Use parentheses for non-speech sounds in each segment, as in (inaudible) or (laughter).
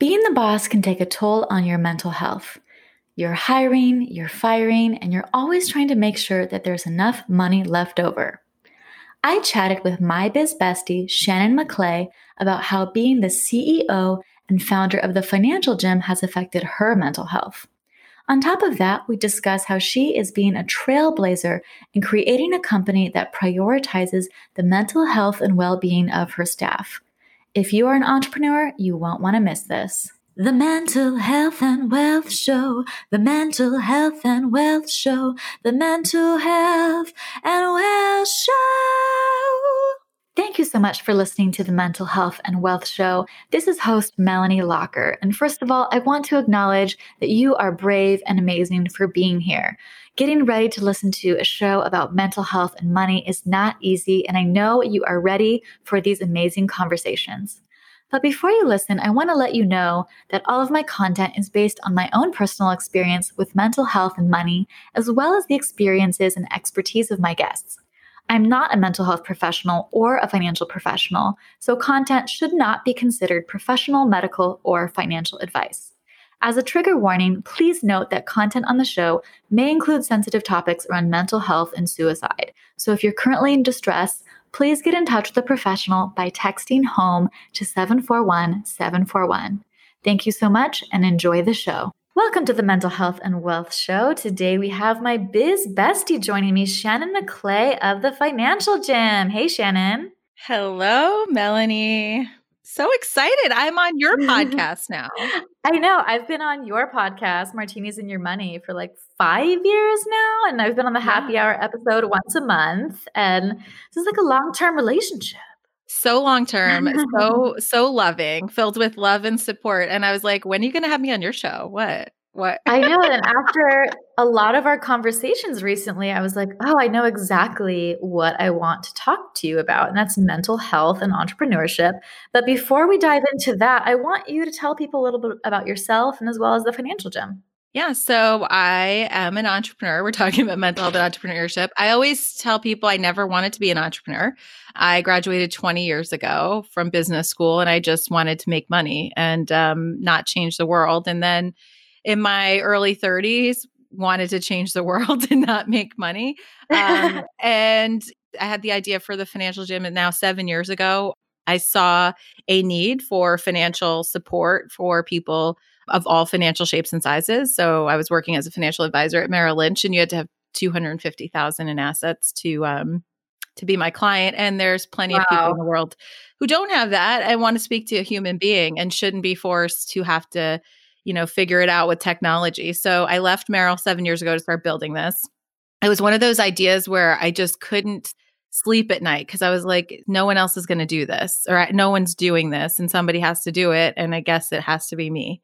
Being the boss can take a toll on your mental health. You're hiring, you're firing, and you're always trying to make sure that there's enough money left over. I chatted with my biz bestie, Shannon McLay, about how being the CEO and founder of the Financial Gym has affected her mental health. On top of that, we discuss how she is being a trailblazer in creating a company that prioritizes the mental health and well being of her staff. If you are an entrepreneur, you won't want to miss this. The Mental Health and Wealth Show, the Mental Health and Wealth Show, the Mental Health and Wealth Show. Thank you so much for listening to the Mental Health and Wealth Show. This is host Melanie Lockert. And first of all, I want to acknowledge that you are brave and amazing for being here. Getting ready to listen to a show about mental health and money is not easy, and I know you are ready for these amazing conversations. But before you listen, I want to let you know that all of my content is based on my own personal experience with mental health and money, as well as the experiences and expertise of my guests. I'm not a mental health professional or a financial professional, so content should not be considered professional, medical, or financial advice. As a trigger warning, please note that content on the show may include sensitive topics around mental health and suicide. So if you're currently in distress, please get in touch with a professional by texting HOME to 741 741. Thank you so much and enjoy the show. Welcome to the Mental Health and Wealth Show. Today we have my biz bestie joining me, Shannon McLay of the Financial Gym. Hey, Shannon. Hello, Melanie. So excited. I'm on your (laughs) podcast now. I know. I've been on your podcast, Martinis and Your Money, for like five years now. And I've been on the happy hour episode once a month. And this is like a long term relationship. So long term, so, (laughs) so loving, filled with love and support. And I was like, when are you going to have me on your show? What? What? I know. And (laughs) after a lot of our conversations recently, I was like, oh, I know exactly what I want to talk to you about. And that's mental health and entrepreneurship. But before we dive into that, I want you to tell people a little bit about yourself and as well as the financial gym. Yeah, so I am an entrepreneur. We're talking about mental health and entrepreneurship. I always tell people I never wanted to be an entrepreneur. I graduated 20 years ago from business school and I just wanted to make money and um, not change the world. And then in my early 30s, wanted to change the world (laughs) and not make money. Um, (laughs) and I had the idea for the financial gym, and now seven years ago, I saw a need for financial support for people of all financial shapes and sizes. So I was working as a financial advisor at Merrill Lynch, and you had to have 250,000 in assets to um, to be my client. And there's plenty wow. of people in the world who don't have that and want to speak to a human being and shouldn't be forced to have to, you know, figure it out with technology. So I left Merrill seven years ago to start building this. It was one of those ideas where I just couldn't sleep at night because I was like, no one else is going to do this, or no one's doing this, and somebody has to do it. And I guess it has to be me.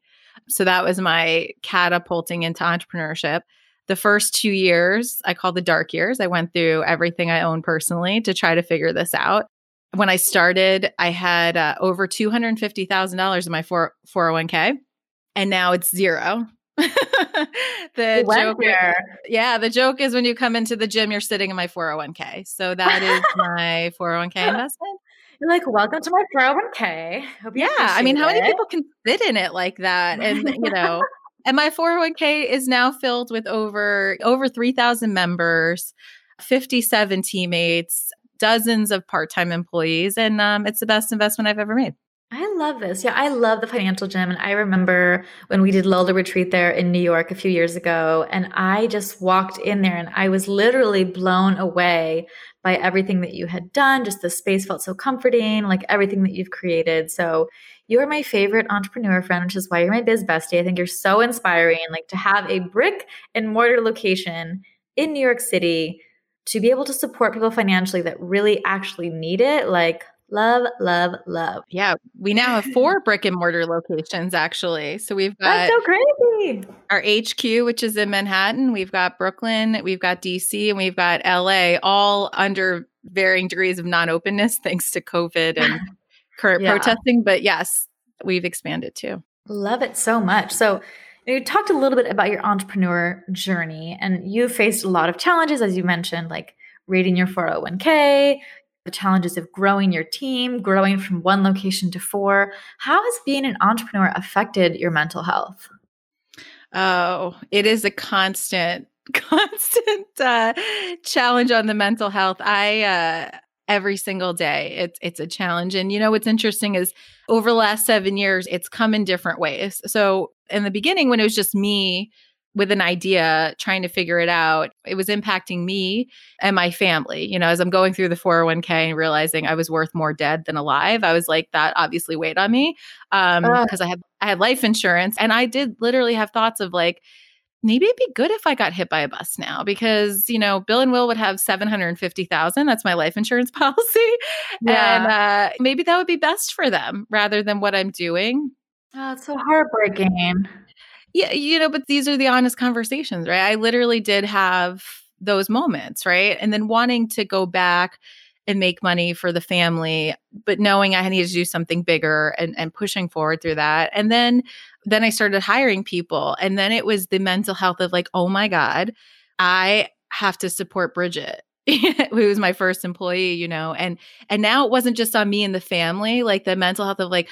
So that was my catapulting into entrepreneurship. The first two years, I call the dark years. I went through everything I own personally to try to figure this out. When I started, I had uh, over $250,000 in my 4- 401k, and now it's zero. (laughs) the joke yeah the joke is when you come into the gym you're sitting in my 401k so that is (laughs) my 401k investment you're like, welcome to my 401k. yeah. I mean, how many people can fit in it like that? And, you know, and my 401k is now filled with over over 3,000 members, 57 teammates, dozens of part-time employees, and um, it's the best investment I've ever made. Love this. Yeah, I love the financial gym. And I remember when we did Lola Retreat there in New York a few years ago, and I just walked in there and I was literally blown away by everything that you had done. Just the space felt so comforting, like everything that you've created. So you are my favorite entrepreneur friend, which is why you're my biz bestie. I think you're so inspiring. Like to have a brick and mortar location in New York City to be able to support people financially that really actually need it. Like Love, love, love. Yeah, we now have (laughs) four brick and mortar locations actually. So we've got That's so crazy. Our HQ, which is in Manhattan, we've got Brooklyn, we've got DC, and we've got LA, all under varying degrees of non-openness (laughs) thanks to COVID and (laughs) current yeah. protesting. But yes, we've expanded too. Love it so much. So you talked a little bit about your entrepreneur journey and you faced a lot of challenges, as you mentioned, like rating your 401k, the challenges of growing your team, growing from one location to four. How has being an entrepreneur affected your mental health? Oh, it is a constant, (laughs) constant uh, challenge on the mental health. I uh, every single day it's it's a challenge, and you know what's interesting is over the last seven years, it's come in different ways. So in the beginning, when it was just me with an idea, trying to figure it out, it was impacting me and my family. You know, as I'm going through the 401k and realizing I was worth more dead than alive, I was like, that obviously weighed on me because um, I had I had life insurance, and I did literally have thoughts of like. Maybe it'd be good if I got hit by a bus now because, you know, Bill and Will would have 750,000. That's my life insurance (laughs) policy. Yeah. And uh, maybe that would be best for them rather than what I'm doing. Oh, it's so heartbreaking. Yeah, you know, but these are the honest conversations, right? I literally did have those moments, right? And then wanting to go back and make money for the family, but knowing I needed to do something bigger and, and pushing forward through that. And then then I started hiring people. And then it was the mental health of like, oh my God, I have to support Bridget. (laughs) who was my first employee, you know, and and now it wasn't just on me and the family, like the mental health of like,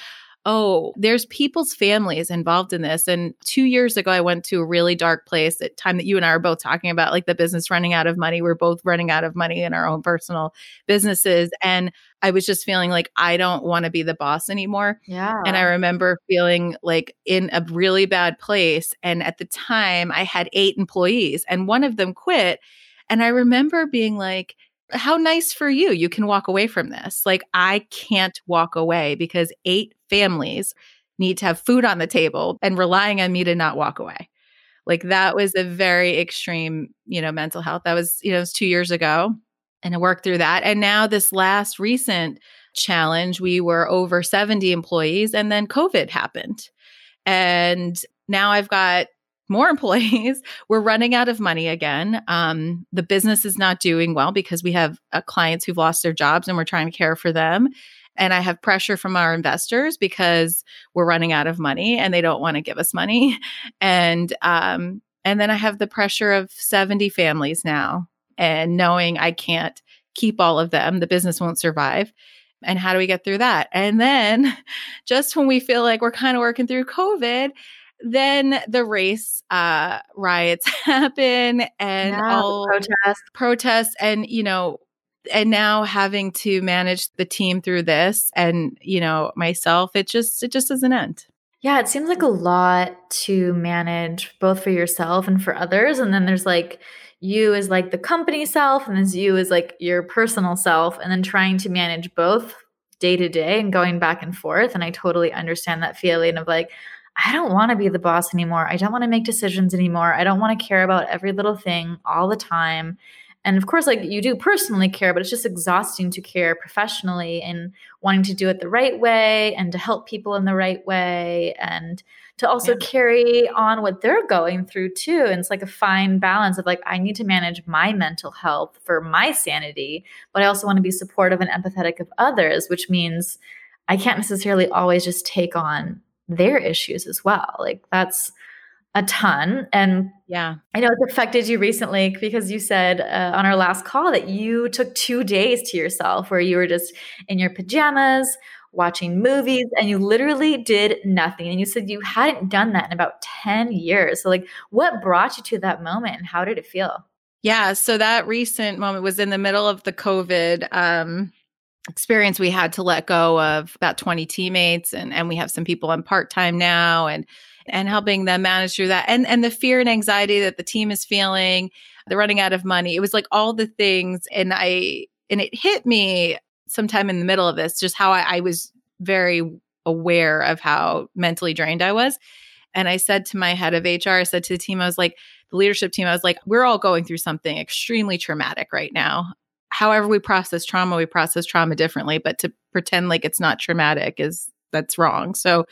oh, there's people's families involved in this. And two years ago, I went to a really dark place at time that you and I are both talking about, like the business running out of money. We're both running out of money in our own personal businesses. And I was just feeling like I don't want to be the boss anymore. Yeah. And I remember feeling like in a really bad place. And at the time, I had eight employees and one of them quit. And I remember being like, how nice for you. You can walk away from this. Like, I can't walk away because eight families need to have food on the table and relying on me to not walk away. Like, that was a very extreme, you know, mental health. That was, you know, it was two years ago. And I worked through that. And now, this last recent challenge, we were over 70 employees, and then COVID happened. And now I've got more employees. (laughs) We're running out of money again. Um, the business is not doing well because we have uh, clients who've lost their jobs and we're trying to care for them. And I have pressure from our investors because we're running out of money and they don't want to give us money. (laughs) And um, and then I have the pressure of 70 families now and knowing I can't keep all of them. The business won't survive. And how do we get through that? And then (laughs) just when we feel like we're kind of working through COVID, then the race uh, riots (laughs) happen and yeah, all protests. protests and you know and now having to manage the team through this and you know myself it just it just doesn't end. Yeah it seems like a lot to manage both for yourself and for others and then there's like you as like the company self and there's you as like your personal self and then trying to manage both day to day and going back and forth and i totally understand that feeling of like I don't want to be the boss anymore. I don't want to make decisions anymore. I don't want to care about every little thing all the time. And of course, like you do personally care, but it's just exhausting to care professionally and wanting to do it the right way and to help people in the right way and to also yeah. carry on what they're going through too. And it's like a fine balance of like, I need to manage my mental health for my sanity, but I also want to be supportive and empathetic of others, which means I can't necessarily always just take on their issues as well. Like that's a ton. And yeah, I know it's affected you recently because you said uh, on our last call that you took two days to yourself where you were just in your pajamas watching movies and you literally did nothing. And you said you hadn't done that in about 10 years. So, like, what brought you to that moment and how did it feel? Yeah. So, that recent moment was in the middle of the COVID um, experience we had to let go of about 20 teammates and and we have some people on part-time now and and helping them manage through that. And and the fear and anxiety that the team is feeling they're running out of money it was like all the things and i and it hit me sometime in the middle of this just how i, I was very aware of how mentally drained i was. And i said to my head of hr i said to the team i was like the leadership team i was like we're all going through something extremely traumatic right now however we process trauma, we process trauma differently, but to pretend like it's not traumatic is that's wrong. So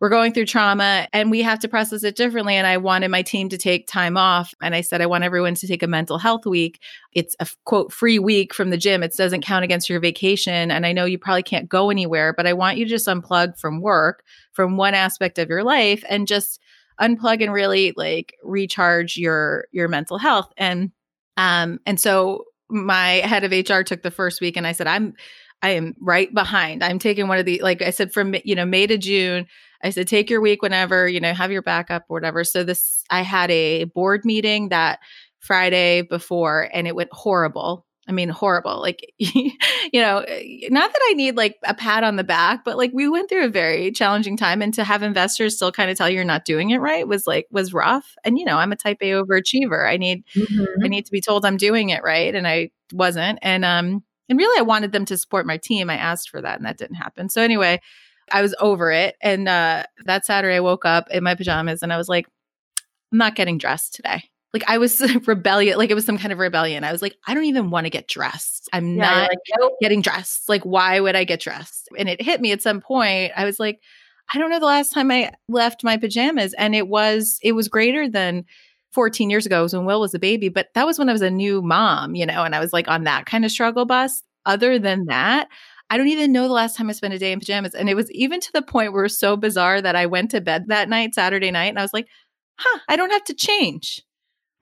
we're going through trauma and we have to process it differently. And I wanted my team to take time off. And I said, I want everyone to take a mental health week. It's a quote free week from the gym. It doesn't count against your vacation. And I know you probably can't go anywhere, but I want you to just unplug from work, from one aspect of your life and just unplug and really like recharge your your mental health. And um and so my head of HR took the first week and I said, I'm I am right behind. I'm taking one of the like I said from you know May to June. I said take your week whenever, you know, have your backup or whatever. So this I had a board meeting that Friday before and it went horrible. I mean, horrible. Like, (laughs) you know, not that I need like a pat on the back, but like we went through a very challenging time. And to have investors still kind of tell you you're not doing it right was like, was rough. And, you know, I'm a type A overachiever. I need, mm-hmm. I need to be told I'm doing it right. And I wasn't. And, um, and really I wanted them to support my team. I asked for that and that didn't happen. So anyway, I was over it. And, uh, that Saturday I woke up in my pajamas and I was like, I'm not getting dressed today like I was (laughs) rebellious, like it was some kind of rebellion. I was like, I don't even want to get dressed. I'm yeah, not like, nope. getting dressed. Like, why would I get dressed? And it hit me at some point. I was like, I don't know the last time I left my pajamas. And it was, it was greater than 14 years ago. It was when Will was a baby, but that was when I was a new mom, you know, and I was like on that kind of struggle bus. Other than that, I don't even know the last time I spent a day in pajamas. And it was even to the point where it was so bizarre that I went to bed that night, Saturday night, and I was like, huh, I don't have to change.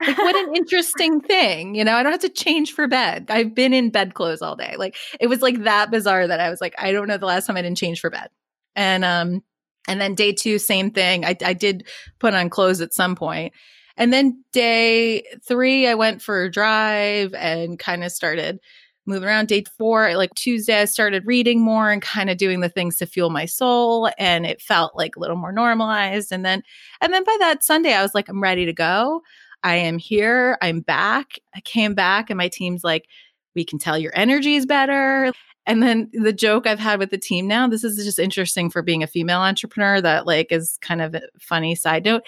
Like, what an interesting thing. You know, I don't have to change for bed. I've been in bed clothes all day. Like, it was like that bizarre that I was like, I don't know the last time I didn't change for bed. And, um, and then day two, same thing. I, I did put on clothes at some point. And then day three, I went for a drive and kind of started moving around. Day four, like Tuesday, I started reading more and kind of doing the things to fuel my soul. And it felt like a little more normalized. And then, and then by that Sunday, I was like, I'm ready to go. I am here. I'm back. I came back, and my team's like, we can tell your energy is better. And then the joke I've had with the team now, this is just interesting for being a female entrepreneur that like is kind of a funny side note.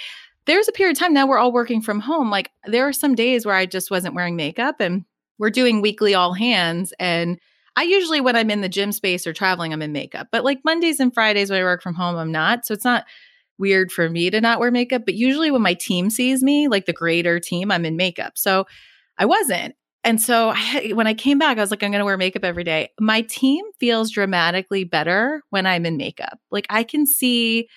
There's a period of time now we're all working from home. Like there are some days where I just wasn't wearing makeup and we're doing weekly all hands and I usually when I'm in the gym space or traveling I'm in makeup. But like Mondays and Fridays when I work from home I'm not. So it's not weird for me to not wear makeup, but usually when my team sees me, like the greater team, I'm in makeup. So I wasn't. And so I, when I came back, I was like, I'm going to wear makeup every day. My team feels dramatically better when I'm in makeup. Like I can see,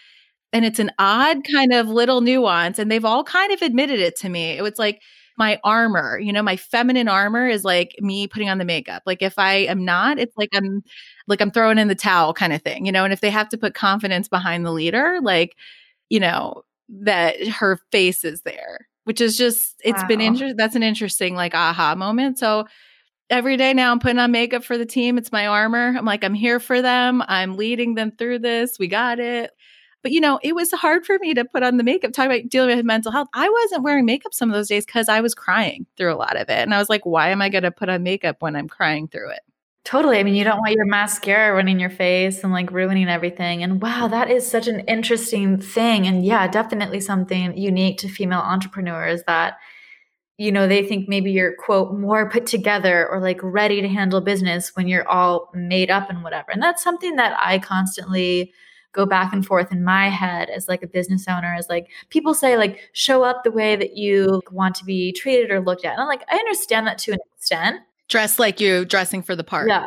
and it's an odd kind of little nuance, and they've all kind of admitted it to me. It was like, my armor, you know, my feminine armor is like me putting on the makeup. Like if I am not, it's like I'm like I'm throwing in the towel kind of thing, you know. And if they have to put confidence behind the leader, like, you know, that her face is there, which is just it's wow. been interesting. That's an interesting like aha moment. So every day now I'm putting on makeup for the team. It's my armor. I'm like, I'm here for them. I'm leading them through this. We got it. But you know, it was hard for me to put on the makeup, talk about dealing with mental health. I wasn't wearing makeup some of those days because I was crying through a lot of it. And I was like, why am I going to put on makeup when I'm crying through it? Totally. I mean, you don't want your mascara running your face and like ruining everything. And wow, that is such an interesting thing. And yeah, definitely something unique to female entrepreneurs that, you know, they think maybe you're, quote, more put together or like ready to handle business when you're all made up and whatever. And that's something that I constantly go back and forth in my head as like a business owner is like people say like show up the way that you want to be treated or looked at. And I'm like, I understand that to an extent. Dress like you dressing for the part. Yeah.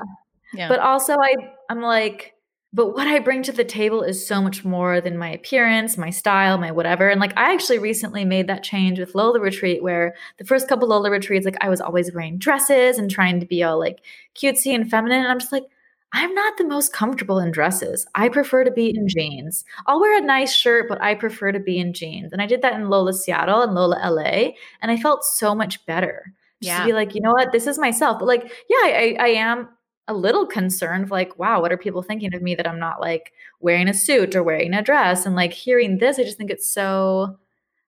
Yeah. But also I I'm like, but what I bring to the table is so much more than my appearance, my style, my whatever. And like I actually recently made that change with Lola Retreat where the first couple Lola retreats, like I was always wearing dresses and trying to be all like cutesy and feminine. And I'm just like, I'm not the most comfortable in dresses. I prefer to be in jeans. I'll wear a nice shirt, but I prefer to be in jeans. And I did that in Lola Seattle and Lola LA, and I felt so much better. Just yeah. to be like, you know what, this is myself. But like, yeah, I, I am a little concerned, like, wow, what are people thinking of me that I'm not like wearing a suit or wearing a dress? And like hearing this, I just think it's so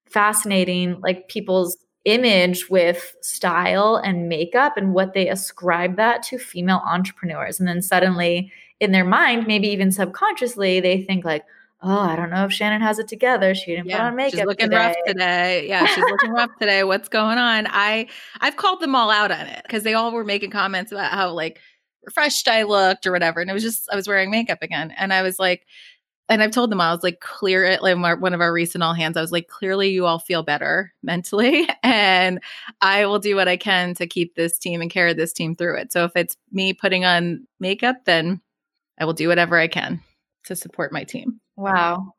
fascinating, like people's image with style and makeup and what they ascribe that to female entrepreneurs. And then suddenly in their mind, maybe even subconsciously, they think like, oh, I don't know if Shannon has it together. She didn't yeah, put on makeup. She's looking today. rough today. Yeah, she's looking rough (laughs) today. What's going on? I I've called them all out on it because they all were making comments about how like refreshed I looked or whatever. And it was just I was wearing makeup again. And I was like, and I've told them I was like, clear it. Like one of our recent all hands, I was like, clearly you all feel better mentally, (laughs) and I will do what I can to keep this team and carry this team through it. So if it's me putting on makeup, then I will do whatever I can to support my team. Wow.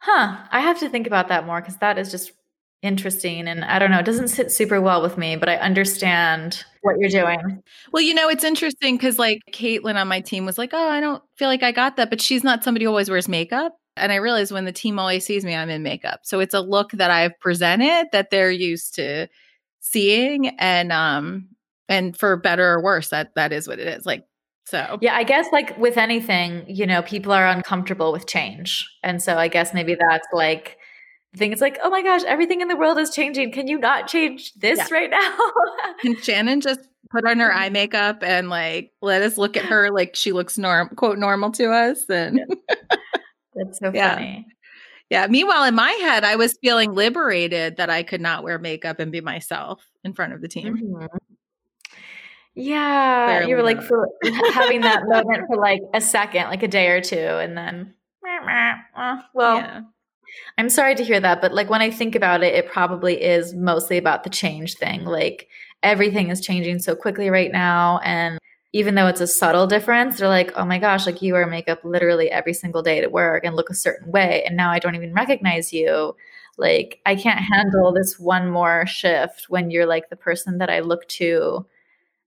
Huh. I have to think about that more because that is just interesting. And I don't know, it doesn't sit super well with me, but I understand what you're doing. Well, you know, it's interesting because like Caitlin on my team was like, oh, I don't feel like I got that, but she's not somebody who always wears makeup. And I realize when the team always sees me, I'm in makeup. So it's a look that I've presented that they're used to seeing. And um, and for better or worse, that that is what it is. Like so yeah, I guess like with anything, you know, people are uncomfortable with change. And so I guess maybe that's like the thing. It's like, oh my gosh, everything in the world is changing. Can you not change this yeah. right now? (laughs) Can Shannon just put on her eye makeup and like let us look at her like she looks norm quote normal to us? And that's so yeah. funny. Yeah. Meanwhile, in my head, I was feeling liberated that I could not wear makeup and be myself in front of the team. Mm-hmm. Yeah, Clearly you were like for (laughs) having that moment for like a second, like a day or two, and then, (laughs) well, yeah. I'm sorry to hear that, but like when I think about it, it probably is mostly about the change thing. Like everything is changing so quickly right now, and even though it's a subtle difference, they're like, oh my gosh, like you wear makeup literally every single day to work and look a certain way, and now I don't even recognize you. Like I can't handle this one more shift when you're like the person that I look to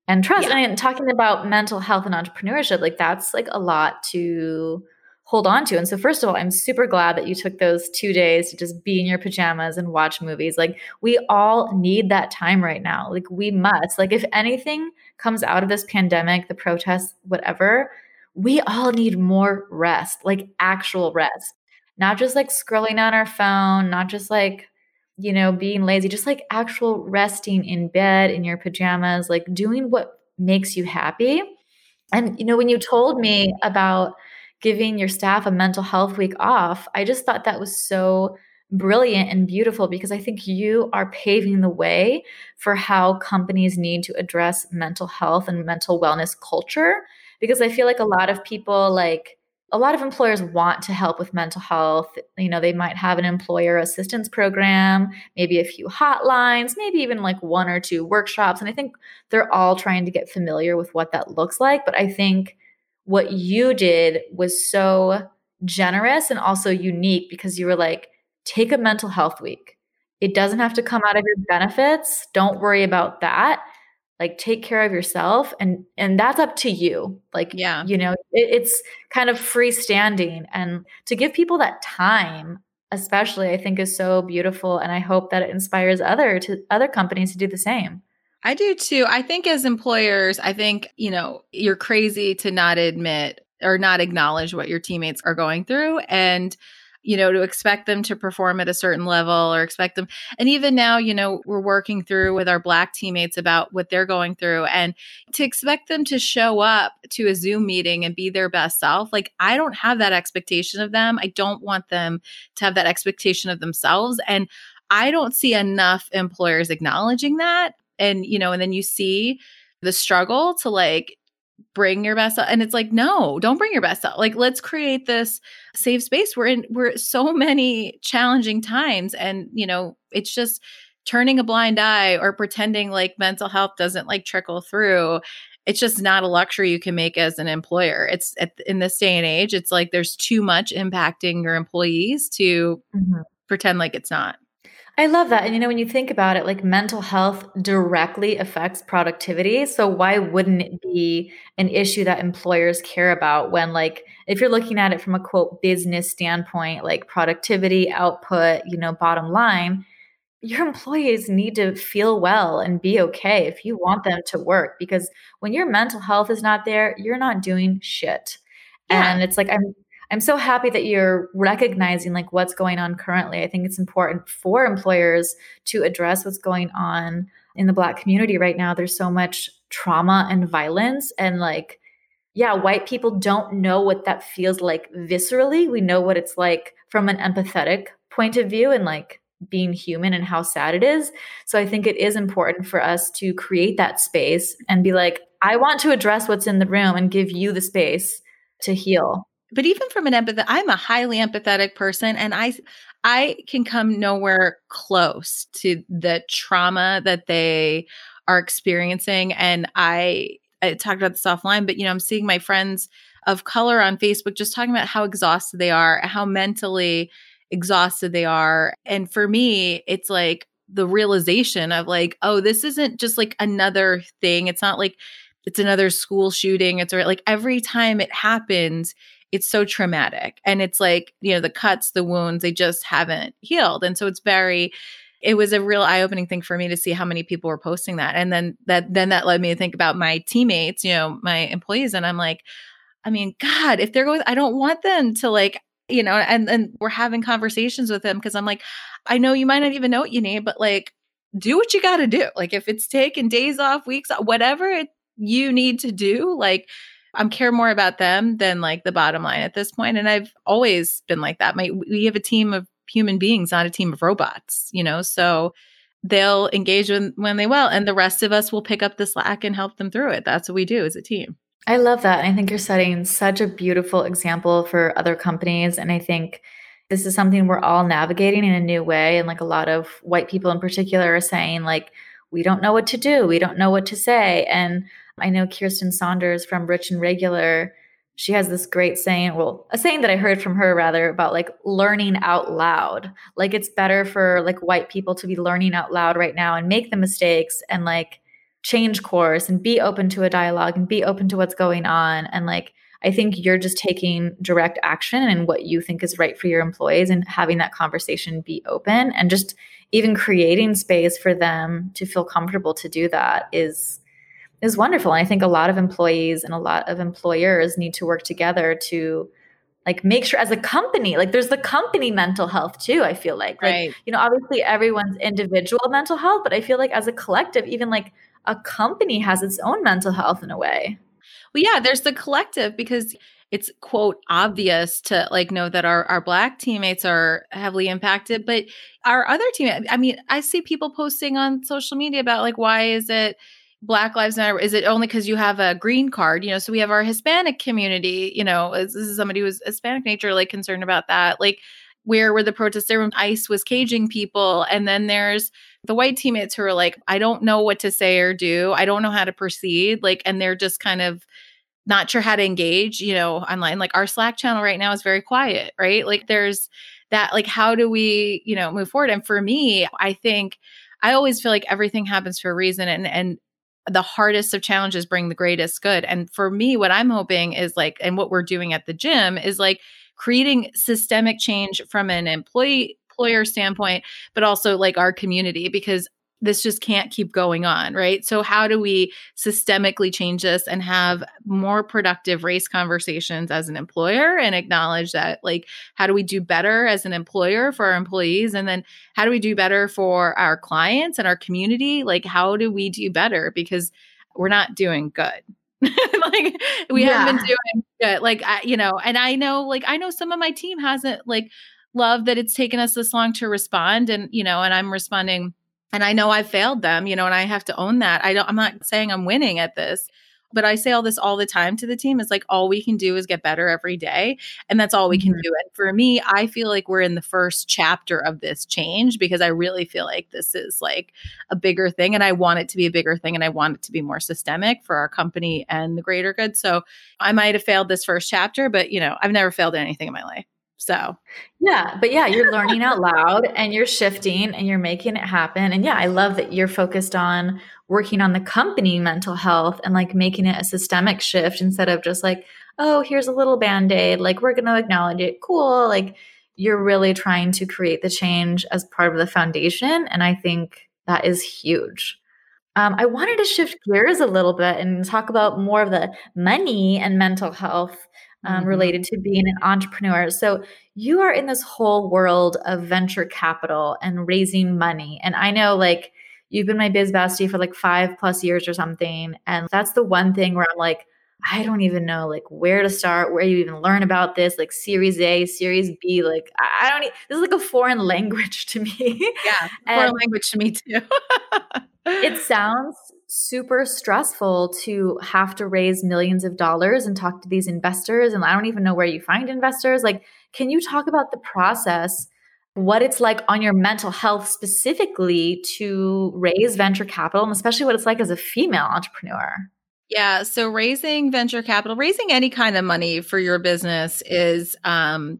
and trust. Yeah. And talking about mental health and entrepreneurship, like that's like a lot to hold on to. And so, first of all, I'm super glad that you took those two days to just be in your pajamas and watch movies. Like, we all need that time right now. Like, we must. Like, if anything comes out of this pandemic, the protests, whatever, we all need more rest, like actual rest, not just like scrolling on our phone, not just like you know, being lazy, just like actual resting in bed in your pajamas, like doing what makes you happy. And, you know, when you told me about giving your staff a mental health week off, I just thought that was so brilliant and beautiful because I think you are paving the way for how companies need to address mental health and mental wellness culture. Because I feel like a lot of people, like, a lot of employers want to help with mental health. You know, they might have an employer assistance program, maybe a few hotlines, maybe even like one or two workshops. And I think they're all trying to get familiar with what that looks like. But I think what you did was so generous and also unique because you were like, take a mental health week. It doesn't have to come out of your benefits. Don't worry about that like take care of yourself and and that's up to you. Like yeah. you know it, it's kind of freestanding. And to give people that time especially i think is so beautiful and i hope that it inspires other to other companies to do the same. I do too. I think as employers i think you know you're crazy to not admit or not acknowledge what your teammates are going through. And you know, to expect them to perform at a certain level or expect them. And even now, you know, we're working through with our Black teammates about what they're going through and to expect them to show up to a Zoom meeting and be their best self. Like, I don't have that expectation of them. I don't want them to have that expectation of themselves. And I don't see enough employers acknowledging that. And, you know, and then you see the struggle to like bring your best self and it's like no don't bring your best self. Like let's create this safe space. We're in we're so many challenging times and you know it's just turning a blind eye or pretending like mental health doesn't like trickle through. It's just not a luxury you can make as an employer. It's at, in this day and age it's like there's too much impacting your employees to mm-hmm. pretend like it's not I love that. And you know, when you think about it, like mental health directly affects productivity. So why wouldn't it be an issue that employers care about when, like, if you're looking at it from a quote business standpoint, like productivity, output, you know, bottom line, your employees need to feel well and be okay if you want them to work because when your mental health is not there, you're not doing shit. Yeah. And it's like I'm I'm so happy that you're recognizing like what's going on currently. I think it's important for employers to address what's going on in the black community right now. There's so much trauma and violence and like yeah, white people don't know what that feels like viscerally. We know what it's like from an empathetic point of view and like being human and how sad it is. So I think it is important for us to create that space and be like, I want to address what's in the room and give you the space to heal but even from an empathy i'm a highly empathetic person and i i can come nowhere close to the trauma that they are experiencing and i i talked about this offline but you know i'm seeing my friends of color on facebook just talking about how exhausted they are how mentally exhausted they are. And for me, it's like the realization of like, oh, this isn't just like another thing. It's not like it's another school shooting. It's like every time it happens, it's so traumatic. And it's like, you know, the cuts, the wounds, they just haven't healed. And so it's very, it was a real eye-opening thing for me to see how many people were posting that. And then that then that led me to think about my teammates, you know, my employees. And I'm like, I mean, God, if they're going, I don't want them to like, you know, and and we're having conversations with them because I'm like, I know you might not even know what you need, but like do what you got to do. Like if it's taking days off, weeks, whatever it, you need to do, like I'm care more about them than like the bottom line at this point. And I've always been like that. My we have a team of human beings, not a team of robots, you know. So they'll engage when when they will, and the rest of us will pick up the slack and help them through it. That's what we do as a team. I love that. I think you're setting such a beautiful example for other companies. And I think this is something we're all navigating in a new way. And like a lot of white people in particular are saying, like, we don't know what to do, we don't know what to say. And I know Kiersten Saunders from Rich and Regular, she has this great saying, well, a saying that I heard from her rather about like learning out loud. Like it's better for like white people to be learning out loud right now and make the mistakes and like change course and be open to a dialogue and be open to what's going on and like I think you're just taking direct action and what you think is right for your employees and having that conversation be open and just even creating space for them to feel comfortable to do that is is wonderful. And I think a lot of employees and a lot of employers need to work together to like make sure as a company, like there's the company mental health too, I feel like. Like, you know, obviously everyone's individual mental health, but I feel like as a collective, even like a company has its own mental health in a way. Well, yeah, there's the collective because it's quote obvious to like know that our our black teammates are heavily impacted, but our other team I mean, I see people posting on social media about like why is it Black Lives Matter? Is it only because you have a green card? You know, so we have our Hispanic community, you know, this is somebody who's Hispanic nature, like concerned about that. Like where were the protests there when ICE was caging people? And then there's the white teammates who are like, I don't know what to say or do. I don't know how to proceed. Like, and they're just kind of not sure how to engage, you know, online. Like our Slack channel right now is very quiet, right? Like there's that, like, how do we, you know, move forward? And for me, I think I always feel like everything happens for a reason. And and the hardest of challenges bring the greatest good. And for me, what I'm hoping is like, and what we're doing at the gym is like creating systemic change from an employee employer standpoint, but also like our community, because this just can't keep going on, right? So, how do we systemically change this and have more productive race conversations as an employer and acknowledge that, like, how do we do better as an employer for our employees? And then, how do we do better for our clients and our community? Like, how do we do better? Because we're not doing good. (laughs) like we yeah. haven't been doing good like I, you know and i know like i know some of my team hasn't like loved that it's taken us this long to respond and you know and i'm responding and I know I've failed them, you know, and I have to own that. I don't I'm not saying I'm winning at this, but I say all this all the time to the team. It's like all we can do is get better every day, and that's all we can mm-hmm. do. And for me, I feel like we're in the first chapter of this change because I really feel like this is like a bigger thing and I want it to be a bigger thing and I want it to be more systemic for our company and the greater good. So, I might have failed this first chapter, but you know, I've never failed anything in my life. So, yeah, but yeah, you're (laughs) learning out loud and you're shifting and you're making it happen. And yeah, I love that you're focused on working on the company mental health and like making it a systemic shift instead of just like, oh, here's a little band aid. Like, we're going to acknowledge it. Cool. Like, you're really trying to create the change as part of the foundation. And I think that is huge. Um, I wanted to shift gears a little bit and talk about more of the money and mental health um, mm-hmm. related to being an entrepreneur. So you are in this whole world of venture capital and raising money. And I know like you've been my biz bestie for like five plus years or something. And that's the one thing where I'm like, I don't even know like where to start, where you even learn about this, like series A, series B. Like I don't. this is like a foreign language (laughs) to me. Yeah, foreign language to me too. (laughs) it sounds super stressful to have to raise millions of dollars and talk to these investors. And I don't even know where you find investors. Like, can you talk about the process? What it's like on your mental health specifically to raise venture capital, and especially what it's like as a female entrepreneur. Yeah. So raising venture capital, raising any kind of money for your business is um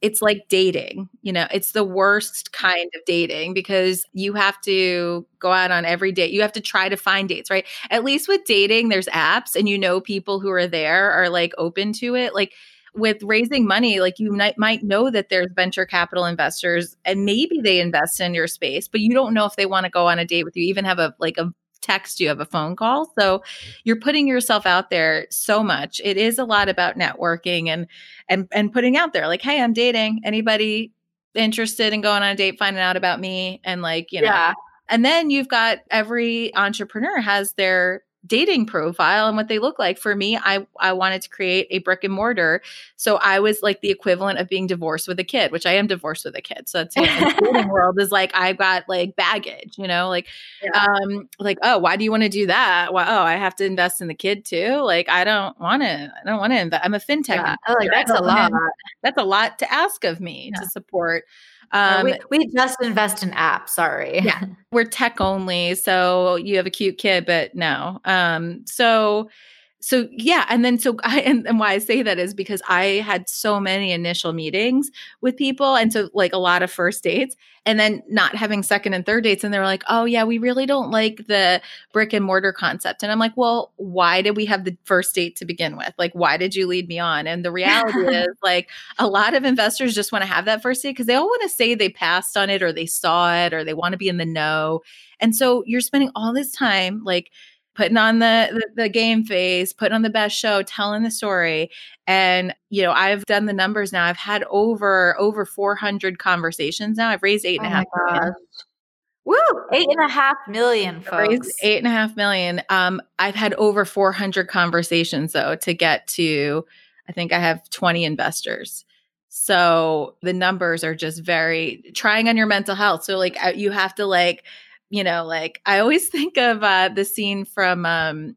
it's like dating. You know, it's the worst kind of dating because you have to go out on every date. You have to try to find dates, right? At least with dating, there's apps and you know people who are there are like open to it. Like with raising money, like you might, might know that there's venture capital investors and maybe they invest in your space, but you don't know if they want to go on a date with you, even have a like a text you have a phone call. So you're putting yourself out there so much. It is a lot about networking and and and putting out there like hey i'm dating. Anybody interested in going on a date finding out about me? And like you know. Yeah. and then you've got every entrepreneur has their dating profile and what they look like. For me, I I wanted to create a brick and mortar. So I was like the equivalent of being divorced with a kid, which I am divorced with a kid. So it's you know, the (laughs) dating world is like I've got like baggage, you know, like yeah. um like oh, why do you want to do that? Well, oh, I have to invest in the kid too. Like I don't want to I don't want to invest. I'm a fintech. Yeah. Oh, like that's a lot. That's a lot to ask of me yeah. to support um, we, we just invest in apps. Sorry. Yeah. We're tech only. So you have a cute kid, but no. Um, so so yeah and then so (laughs) i and, and, why i say that is because i had so many initial meetings with people and so like a lot of first dates and then not having second and third dates and they were like oh yeah we really don't like the brick and mortar concept. And i'm like well why did we have the first date to begin with? Like why did you lead me on? And the (laughs) reality is like a lot of investors just want to have that first date because they all want to say they passed on it or they saw it or they want to be in the know. And so you're spending all this time like putting on the, the, the game face, putting on the best show, telling the story. And you know, I've done the numbers now. I've had over over 400 conversations now. I've raised eight and oh a half million. Woo! Eight and a half million, folks. Raised eight and a half million. Um, I've had over 400 conversations though to get to. I think I have 20 investors. So the numbers are just very trying on your mental health. So like you have to like you know, like I always (laughs) think of uh, the scene from um,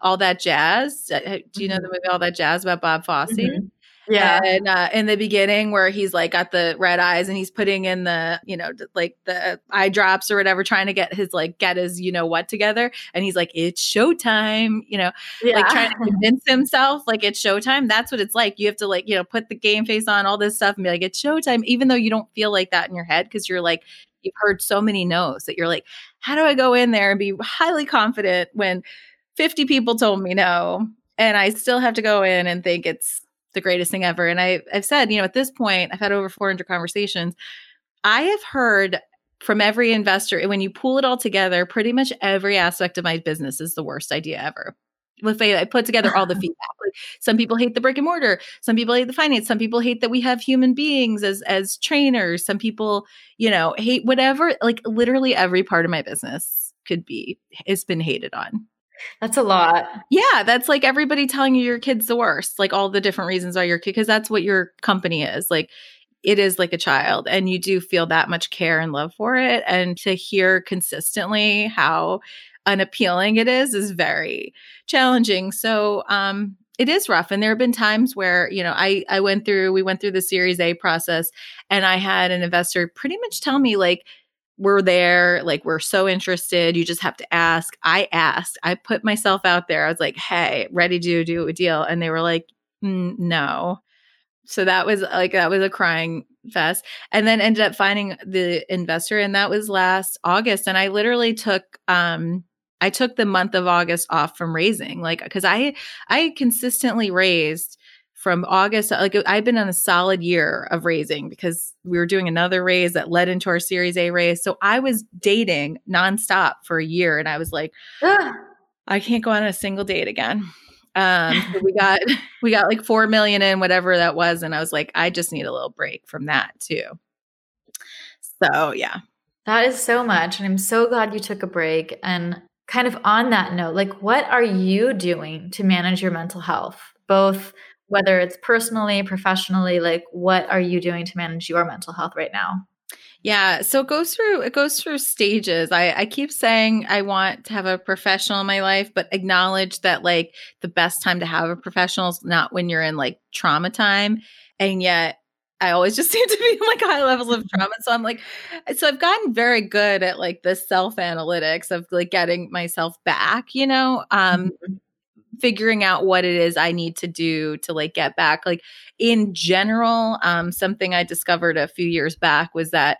All That Jazz. Uh, do you know the mm-hmm. movie All That Jazz about Bob Fosse? Mm-hmm. Yeah. And uh, in the beginning, where he's like got the red eyes and he's putting in the, you know, like the eye drops or whatever, trying to get his, like, get his, you know, what together. And he's like, it's showtime, you know, yeah. like trying to convince himself, like, it's showtime. That's what it's like. You have to, like, you know, put the game face on, all this stuff and be like, it's showtime, even though you don't feel like that in your head because you're like, you've heard so many no's that you're like, how do I go in there and be highly confident when 50 people told me no? And I still have to go in and think it's the greatest thing ever. And I, I've said, you know, at this point, I've had over 400 conversations. I have heard from every investor, and when you pull it all together, pretty much every aspect of my business is the worst idea ever with I put together all the (laughs) feedback. Like some people hate the brick and mortar, some people hate the finance, some people hate that we have human beings as as trainers, some people, you know, hate whatever. Like literally every part of my business could be has been hated on. That's a lot. Yeah, that's like everybody telling you your kid's the worst. Like all the different reasons why your kid, because that's what your company is. Like it is like a child, and you do feel that much care and love for it. And to hear consistently how unappealing it is is very challenging. So um it is rough and there have been times where you know i i went through we went through the series a process and i had an investor pretty much tell me like we're there like we're so interested you just have to ask i asked i put myself out there i was like hey ready to do a deal and they were like no so that was like that was a crying fest and then ended up finding the investor and that was last august and i literally took um I took the month of August off from raising, like because I I consistently raised from August. Like I've been on a solid year of raising because we were doing another raise that led into our Series A raise. So I was dating nonstop for a year, and I was like, I can't go on a single date again. Um, so we (laughs) got we got like four million in whatever that was, and I was like, I just need a little break from that too. So yeah. That is so much. And I'm so glad you took a break. And kind of on that note, like what are you doing to manage your mental health? Both whether it's personally, professionally, like what are you doing to manage your mental health right now? Yeah, so it goes through it goes through stages. I, I keep saying I want to have a professional in my life, but acknowledge that like the best time to have a professional is not when you're in like trauma time. And yet I always just (laughs) seem to be in like high levels of trauma. So I'm like, so I've gotten very good at like the self analytics of like getting myself back, you know? Um, mm-hmm. figuring out what it is I need to do to like get back. Like in general, um, something I discovered a few years back was that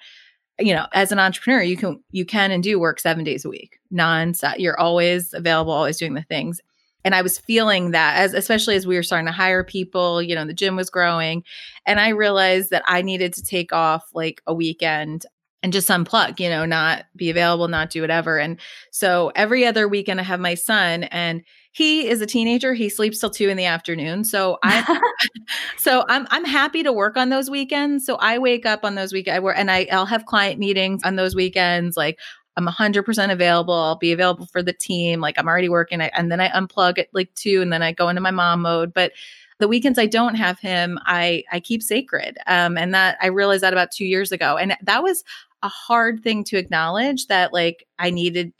you know as an entrepreneur you can you can and do work seven days a week non-stop you're always available always doing the things and i was feeling that as especially as we were starting to hire people you know the gym was growing and i realized that i needed to take off like a weekend and just unplug, you know, not be available, not do whatever. And so every other weekend I have my son and he is a teenager. He sleeps till two in the afternoon. So I, (laughs) so I'm I'm happy to work on those weekends. So I wake up on those weekends and I I'll have client meetings on those weekends. Like I'm 100% available. I'll be available for the team. Like I'm already working. And then I unplug at like two, and then I go into my mom mode. But the weekends I don't have him, I I keep sacred. Um, and that I realized that about two years ago, and that was a hard thing to acknowledge. That like I needed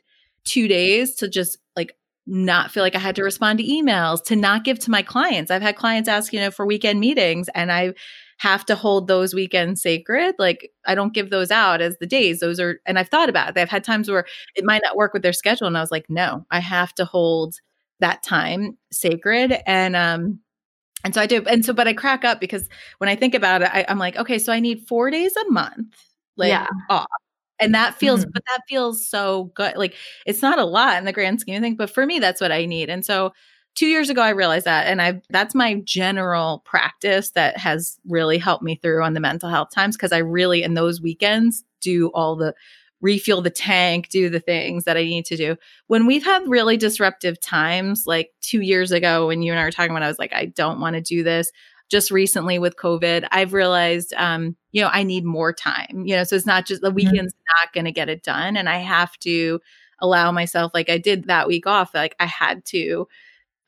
two days to just like not feel like I had to respond to emails, to not give to my clients. I've had clients ask, you know, for weekend meetings and I have to hold those weekends sacred. Like I don't give those out as the days. Those are, and I've thought about it. I've had times where it might not work with their schedule. And I was like, no, I have to hold that time sacred. And, um, and so I do. And so, but I crack up because when I think about it, I, I'm like, okay, so I need four days a month, like yeah. off and that feels mm-hmm. but that feels so good like it's not a lot in the grand scheme of things but for me that's what i need and so two years ago i realized that and i that's my general practice that has really helped me through on the mental health times because i really in those weekends do all the refuel the tank do the things that i need to do when we've had really disruptive times like two years ago when you and i were talking about i was like i don't want to do this just recently with COVID, I've realized, um, you know, I need more time, you know, so it's not just the mm-hmm. weekend's mm-hmm. not going to get it done. And I have to allow myself, like I did that week off, like I had to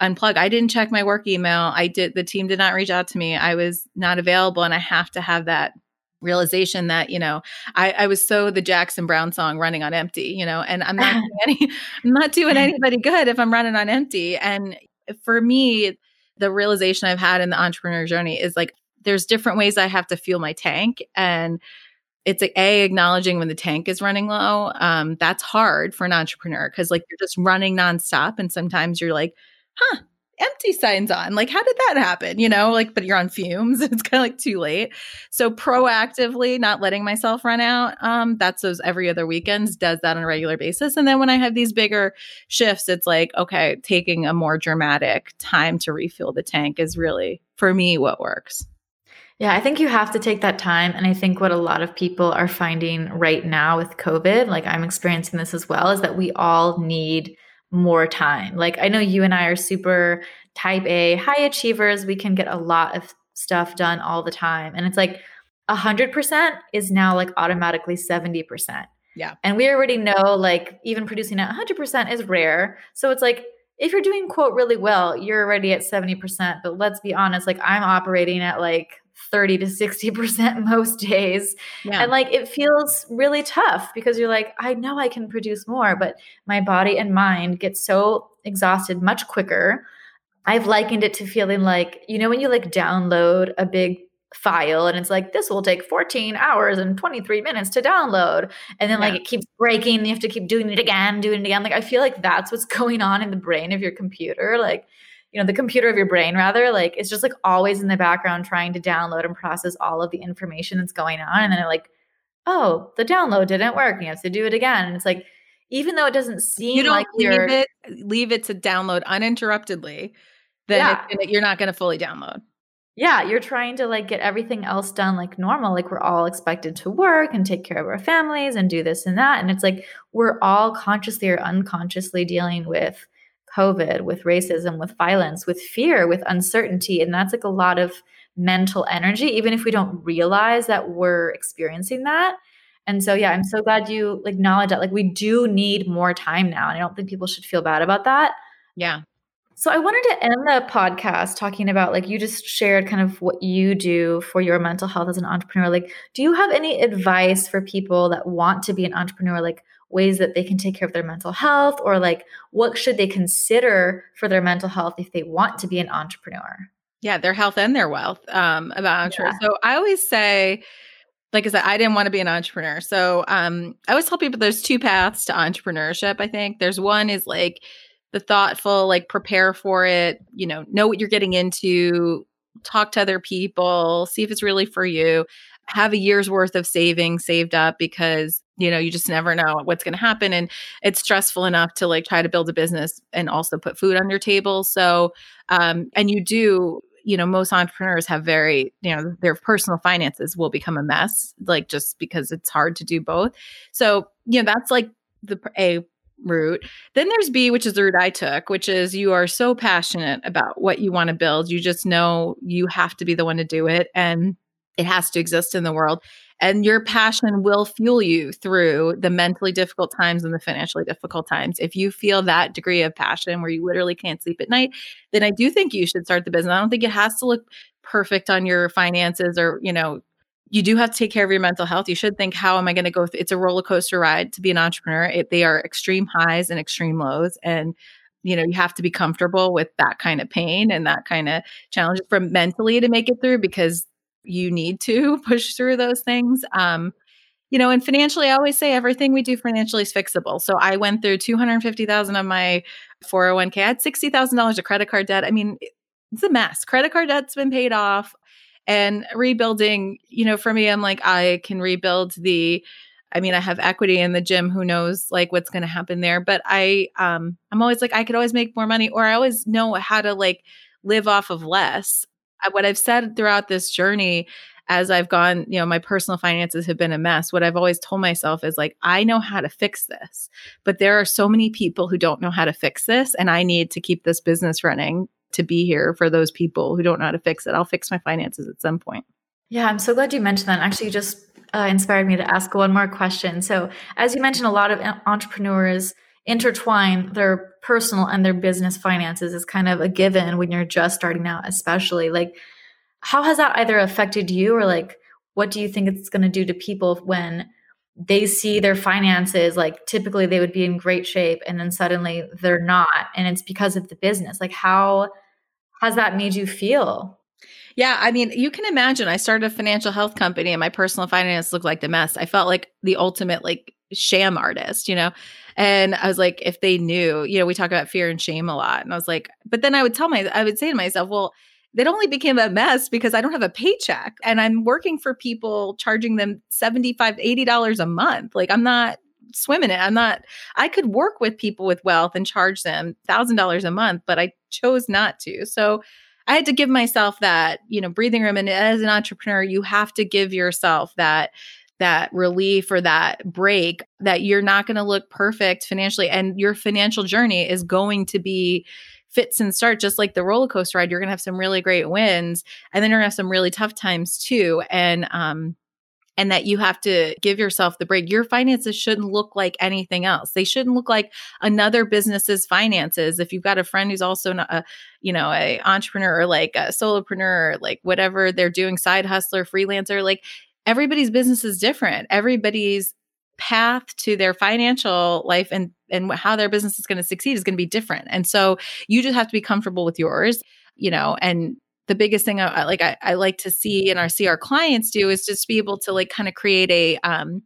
unplug. I didn't check my work email. I did, the team did not reach out to me. I was not available. And I have to have that realization that you know I, I was so the Jackson Browne song running on empty you know and I'm not (laughs) any I'm not doing anybody good if I'm running on empty and for me the realization I've had in the entrepreneur journey is like there's different ways I have to fuel my tank and it's a, a acknowledging when the tank is running low. Um, that's hard for an entrepreneur because like you're just running nonstop, and sometimes you're like, "Huh, empty signs on. Like, how did that happen? You know, like, but you're on fumes. (laughs) It's kind of like too late. So proactively not letting myself run out. Um, that's those every other weekends does that on a regular basis. And then when I have these bigger shifts, it's like, okay, taking a more dramatic time to refuel the tank is really for me what works. Yeah, I think you have to take that time. And I think what a lot of people are finding right now with COVID, like I'm experiencing this as well, is that we all need more time. Like I know you and I are super type A, high achievers. We can get a lot of stuff done all the time. And it's like 100% is now like automatically 70%. Yeah. And we already know like even producing at 100% is rare. So it's like if you're doing quote really well, you're already at 70%. But let's be honest, like I'm operating at like 30 to 60% (laughs) most days. Yeah. And like it feels really tough because you're like, I know I can produce more, but my body and mind get so exhausted much quicker. I've likened it to feeling like, you know, when you like download a big file and it's like this will take 14 hours and 23 minutes to download. And then yeah. like it keeps breaking you have to keep doing it again doing it again. Like i feel like that's what's (laughs) going on in the brain of your computer. Like you know the computer of your brain rather like it's just like always in the background trying to download and process all of the information that's going on and then it like oh the download didn't work and you have to do it again. And it's like even though it doesn't seem you don't like leave it leave it to download uninterruptedly then yeah. you're not going to fully download yeah you're trying to like get everything else done like normal like we're all expected to work and take care of our families and do this and that and it's like we're all consciously or unconsciously dealing with COVID, with racism, with violence, with fear, with uncertainty. And that's like a lot of mental energy, even if we don't realize that we're experiencing that. And so, yeah, I'm so glad you acknowledge that. Like, we do need more time now. And I don't think people should feel bad about that. Yeah. So, I wanted to end the podcast talking about like you just shared kind of what you do for your mental health as an entrepreneur. Like, do you have any advice for people that want to be an entrepreneur? Like, ways that they can take care of their mental health or like what should they consider for their mental health if they want to be an entrepreneur yeah their health and their wealth um about entrepreneurs yeah. so i always say like I said, I didn't want to be an entrepreneur. So um, I always tell people there's two paths to entrepreneurship. I think there's one is like the thoughtful, like prepare for it, you know, know what you're getting into, talk to other people, see if it's really for you, have a year's worth of savings saved up because you know you just never know what's going to happen and it's stressful enough to like try to build a business and also put food on your table. So um and you do you know most entrepreneurs have very you know their personal finances will become a mess like just because it's hard to do both. So you know that's like the a route then there's b which is the route i took which is you are so passionate about what you want to build you just know you have to be the one to do it and it has to exist in the world and your passion will fuel you through the mentally difficult times and the financially difficult times. If you feel that degree of passion where you literally can't sleep at night, then I do think you should start the business. I don't think it has to look perfect on your finances or, you know, you do have to take care of your mental health. You should think, how am I going to go? Th- it's a roller coaster ride to be an entrepreneur. It, they are extreme highs and extreme lows. And you know you have to be comfortable with that kind of pain and that kind of challenge for mentally to make it through because you need to (laughs) push through those things. Um, you know, and financially, I always say everything we do financially is fixable. So I went through 250,000 of my 401k. I had $60,000 of credit card debt. I mean, it's a mess. Credit card debt's been paid off and rebuilding, you know, for me, I'm like, I can rebuild the, I mean, I have equity in the gym. Who knows like what's going to happen there? But I, um, I'm always like, I could always make more money or I always know how to like live off of less what I've said throughout this journey as I've gone, you know, my personal finances have been a mess. What I've always told myself is like, I know how to fix this, but there are so many people who don't know how to fix this. And I need to keep this business running to be here for those people who don't know how to fix it. I'll fix my finances at some point. Yeah, I'm so glad you mentioned that. Actually, you just uh, inspired me to ask one more question. So, as you mentioned, a lot of entrepreneurs intertwine their personal and their business finances is kind of a given when you're just starting out, especially. Like, how has that either affected you or like what do you think it's going to do to people when they see their finances like typically they would be in great shape and then suddenly they're not and it's because of the business like how has that made you feel yeah, I mean, you can imagine I started a financial health company and my personal finance looked like the mess. I felt like the ultimate like sham artist, you know? And I was like, if they knew, you know, we talk about fear and shame a lot. And I was like, but then I would tell my, I would say to myself, well, it only became a mess because I don't have a paycheck and I'm working for people charging them 75 $80 a month. Like I'm not swimming it. I'm not I could work with people with wealth and charge them $1000 a month, but I chose not to. So I had to give myself that, you know, breathing room. And as an entrepreneur, you have to give yourself that that relief or that break that you're not going to look perfect financially and your financial journey is going to be fits and start just like the roller coaster ride. You're going to have some really great wins and then you're going to have some really tough times too. And um and that you have to give yourself the break. Your finances shouldn't look like anything else. They shouldn't look like another business's finances. If you've got a friend who's also a, you know, a entrepreneur or like a solopreneur, like whatever they're doing, side hustler, freelancer, like everybody's business is different. Everybody's path to their financial life and and how their business is going to succeed is going to be different. And so you just have to be comfortable with yours, you know, and the biggest thing I, like I, I like to see and our see our clients do is just be able to like kind of create a um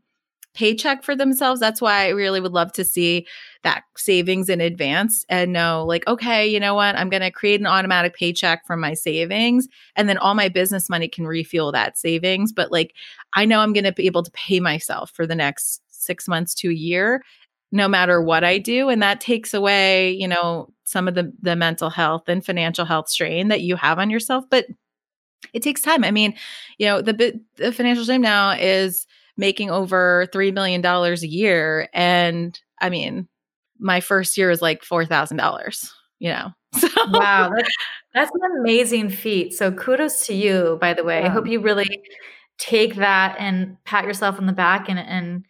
paycheck for themselves. That's why I really would love to see that savings in advance and know, like, okay, you know what? I'm going to create an automatic paycheck from my savings, and then all my business money can refuel that savings. But like, I know I'm going to be able to pay myself for the next six months to a year no matter what I do. And that takes away, you know, some of the the mental health and financial health strain that you have on yourself. But it takes time. I mean, you know, the the financial strain now is making over $3 million a year. And I mean, my first year was like $4,000, you know? (laughs) So. Wow. That's, that's, an amazing feat. So kudos to you, by the way. Yeah. I hope you really take that and pat yourself on the back and, and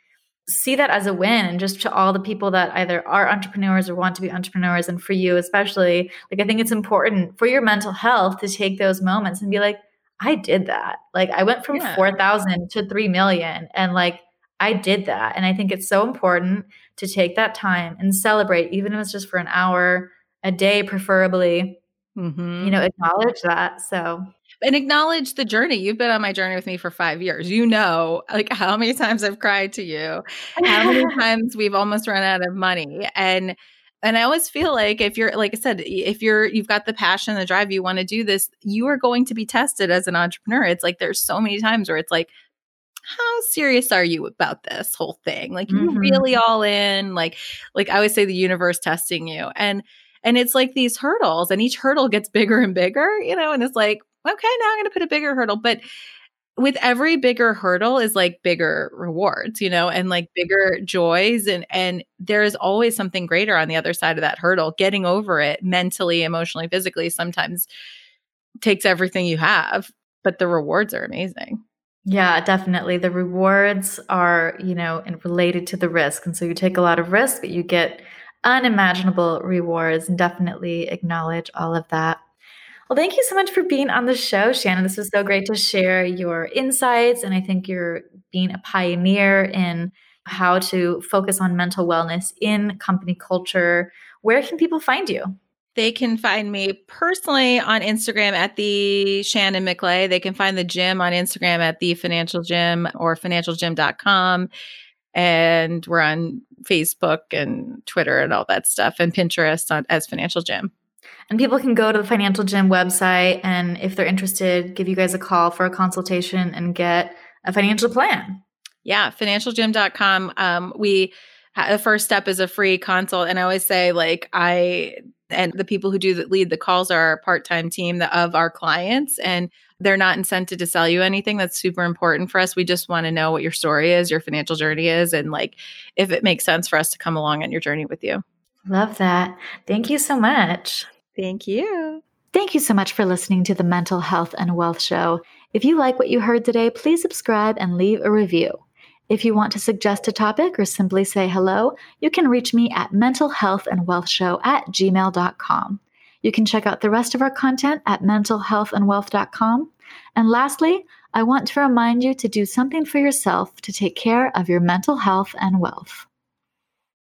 see that as a win and just to all the people that either are entrepreneurs or want to be entrepreneurs and for you especially like i think it's important for your mental health to take those moments and be like I did that. Like I went from yeah. 4,000 to 3 million and like I did that. And I think it's so important to take that time and celebrate, even if it's just for an hour a day, preferably, mm-hmm. you know, acknowledge that. So, and acknowledge the journey. You've been on my journey with me for five years. You know, like how many times I've cried to you, how many (laughs) times we've almost run out of money. And And I always feel like if you're, like I said, if you're, you've got the passion, the drive, you want to do this, you are going to be tested as an entrepreneur. It's like there's so many times where it's like, how serious are you about this whole thing? Like, mm-hmm. you really all in? Like, like I always say, the universe testing you, and and it's like these hurdles, and each hurdle gets bigger and bigger, you know. And it's like, okay, now I'm going to put a bigger hurdle, but with every bigger hurdle is like bigger rewards you know and like bigger joys and and there's always something greater on the other side of that hurdle. Getting over it mentally emotionally physically sometimes takes everything you have but the rewards are amazing. Yeah definitely. The rewards are you know and related to the risk and so you take a lot of risk but you get unimaginable rewards and definitely acknowledge all of that well, thank you so much for being on the show, Shannon. This was so great to share your insights. And I think you're being a pioneer in how to focus on mental wellness in company culture. Where can people find you? They can find me personally on Instagram at the Shannon McLay. They can find the gym on Instagram at the financial gym or financialgym.com. And we're on Facebook and Twitter and all that stuff and Pinterest on, as Financial Gym. And people can go to the Financial Gym website and if they're interested, give you guys a call for a consultation and get a financial plan. Yeah, financialgym.com. Um, we the first step is a free consult and I always say like I and the people who do the, lead the calls are our part-time team of our clients and they're not incented to sell you anything. That's super important for us. We just want to know what your story is your financial journey is and like if it makes sense for us to come along on your journey with you. Love that. Thank you so much Thank you. Thank you so much for listening to the Mental Health and Wealth Show. If you like what you heard today, please subscribe and leave a review. If you want to suggest a topic or simply say hello, you can reach me at mentalhealthandwealthshow at gmail.com. You can check out the rest of our content at mentalhealthandwealth.com. And lastly, I want to remind you to do something for yourself to take care of your mental health and wealth.